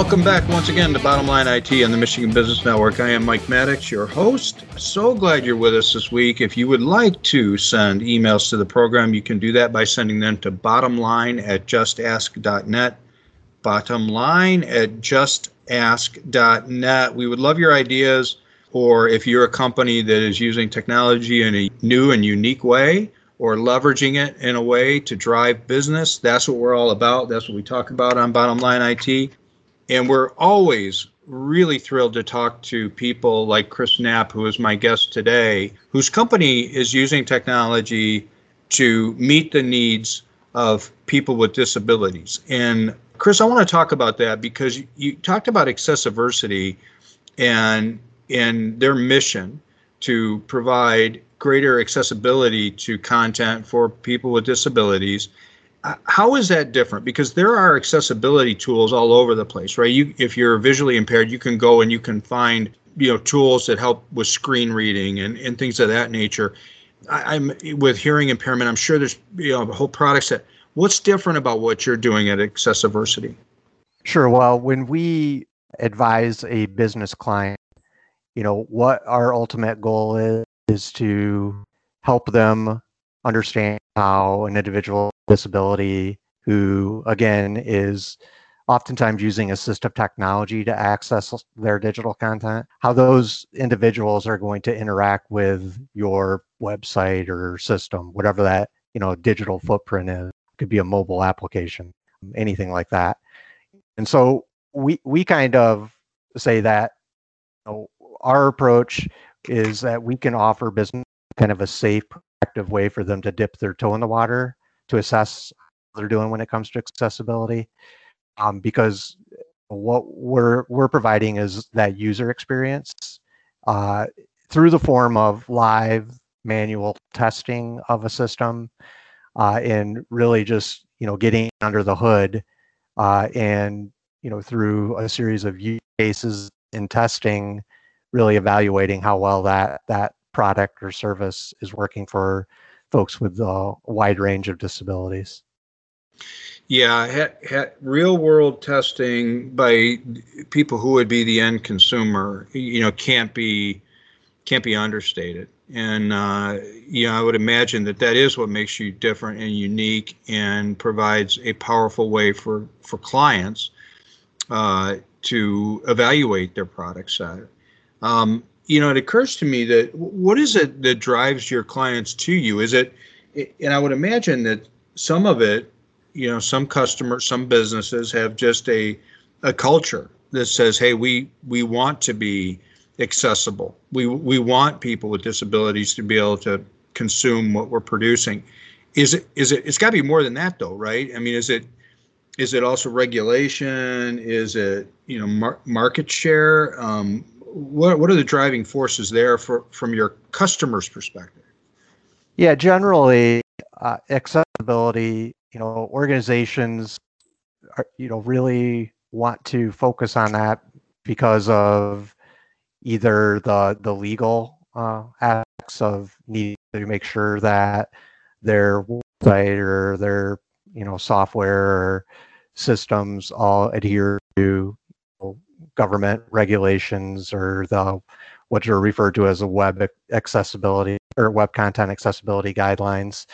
Welcome back once again to Bottom Line IT on the Michigan Business Network. I am Mike Maddox, your host. So glad you're with us this week. If you would like to send emails to the program, you can do that by sending them to bottomline at justask.net. Bottomline at justask.net. We would love your ideas, or if you're a company that is using technology in a new and unique way, or leveraging it in a way to drive business. That's what we're all about. That's what we talk about on Bottom Line IT. And we're always really thrilled to talk to people like Chris Knapp, who is my guest today, whose company is using technology to meet the needs of people with disabilities. And Chris, I want to talk about that because you talked about Accessiversity and and their mission to provide greater accessibility to content for people with disabilities how is that different? Because there are accessibility tools all over the place right? You if you're visually impaired you can go and you can find you know tools that help with screen reading and, and things of that nature. I, am with hearing impairment i'm sure there's you know a whole product set what's different about what you're doing at accessiversity? Sure. Well when we advise a business client you know what our ultimate goal is is to help them understand how an individual disability who again is oftentimes using assistive technology to access their digital content how those individuals are going to interact with your website or system whatever that you know digital footprint is. It could be a mobile application anything like that. And so we we kind of say that you know, our approach is that we can offer business kind of a safe effective way for them to dip their toe in the water to assess they're doing when it comes to accessibility. Um, because what we're we're providing is that user experience uh, through the form of live manual testing of a system uh, and really just you know getting under the hood uh, and you know through a series of use cases in testing really evaluating how well that that product or service is working for folks with a wide range of disabilities. Yeah, ha, ha, real world testing by people who would be the end consumer, you know, can't be can't be understated. And uh, you know, I would imagine that that is what makes you different and unique, and provides a powerful way for for clients uh, to evaluate their product set. Um, you know, it occurs to me that what is it that drives your clients to you? Is it, and I would imagine that some of it, you know, some customers, some businesses have just a, a culture that says, hey, we we want to be accessible. We we want people with disabilities to be able to consume what we're producing. Is it is it? It's got to be more than that, though, right? I mean, is it is it also regulation? Is it you know mar- market share? Um, what what are the driving forces there for from your customers' perspective? Yeah, generally, uh, accessibility. You know, organizations, are, you know, really want to focus on that because of either the the legal uh, aspects of needing to make sure that their website or their you know software or systems all adhere to government regulations or the what are referred to as a web accessibility or web content accessibility guidelines.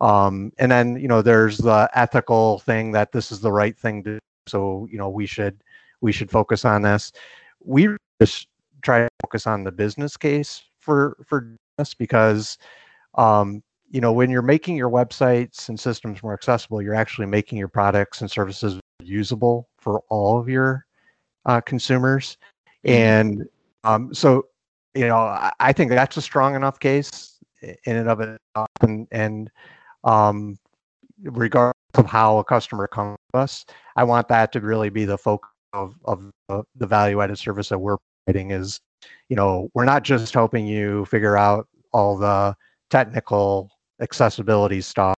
Um, and then you know there's the ethical thing that this is the right thing to do. So you know we should we should focus on this. We just try to focus on the business case for for this because um, you know when you're making your websites and systems more accessible, you're actually making your products and services usable for all of your uh, consumers. Mm-hmm. And um, so, you know, I, I, think that's a strong enough case in and of itself. And, and um, regardless of how a customer comes to us, I want that to really be the focus of, of the value added service that we're providing is, you know, we're not just helping you figure out all the technical accessibility stuff,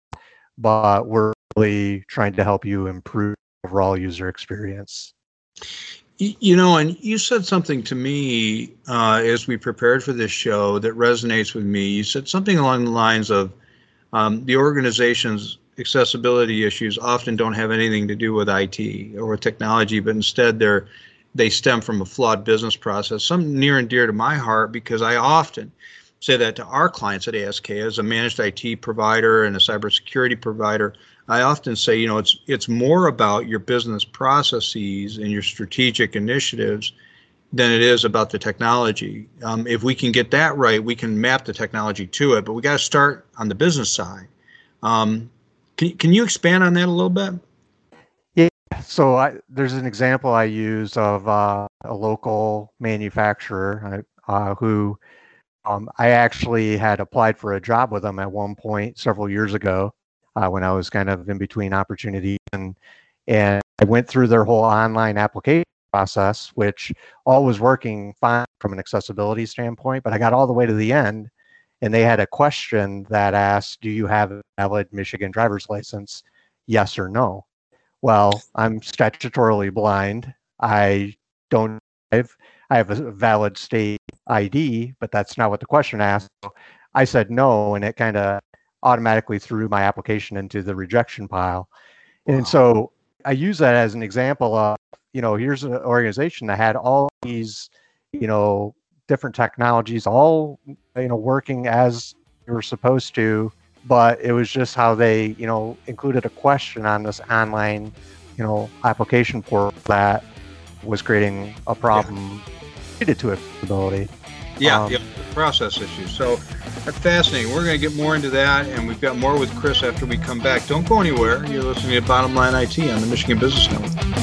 but we're really trying to help you improve overall user experience. You know, and you said something to me uh, as we prepared for this show that resonates with me. You said something along the lines of um, the organizations accessibility issues often don't have anything to do with IT or with technology, but instead they're they stem from a flawed business process. Some near and dear to my heart because I often say that to our clients at ASK as a managed IT provider and a cybersecurity provider. I often say, you know, it's it's more about your business processes and your strategic initiatives than it is about the technology. Um, if we can get that right, we can map the technology to it. But we got to start on the business side. Um, can can you expand on that a little bit? Yeah. So I, there's an example I use of uh, a local manufacturer uh, who um, I actually had applied for a job with them at one point several years ago uh, when I was kind of in between opportunities, and and I went through their whole online application process, which all was working fine from an accessibility standpoint. But I got all the way to the end, and they had a question that asked, "Do you have a valid Michigan driver's license? Yes or no?" Well, I'm statutorily blind. I don't drive. I have a valid state ID, but that's not what the question asked. So I said no, and it kind of automatically threw my application into the rejection pile. Wow. And so I use that as an example of, you know, here's an organization that had all these, you know, different technologies, all, you know, working as you were supposed to, but it was just how they, you know, included a question on this online, you know, application portal that was creating a problem yeah. Related to accessibility. Yeah, um, yeah, process issues. So that's fascinating. We're going to get more into that, and we've got more with Chris after we come back. Don't go anywhere. You're listening to Bottom Line IT on the Michigan Business Network.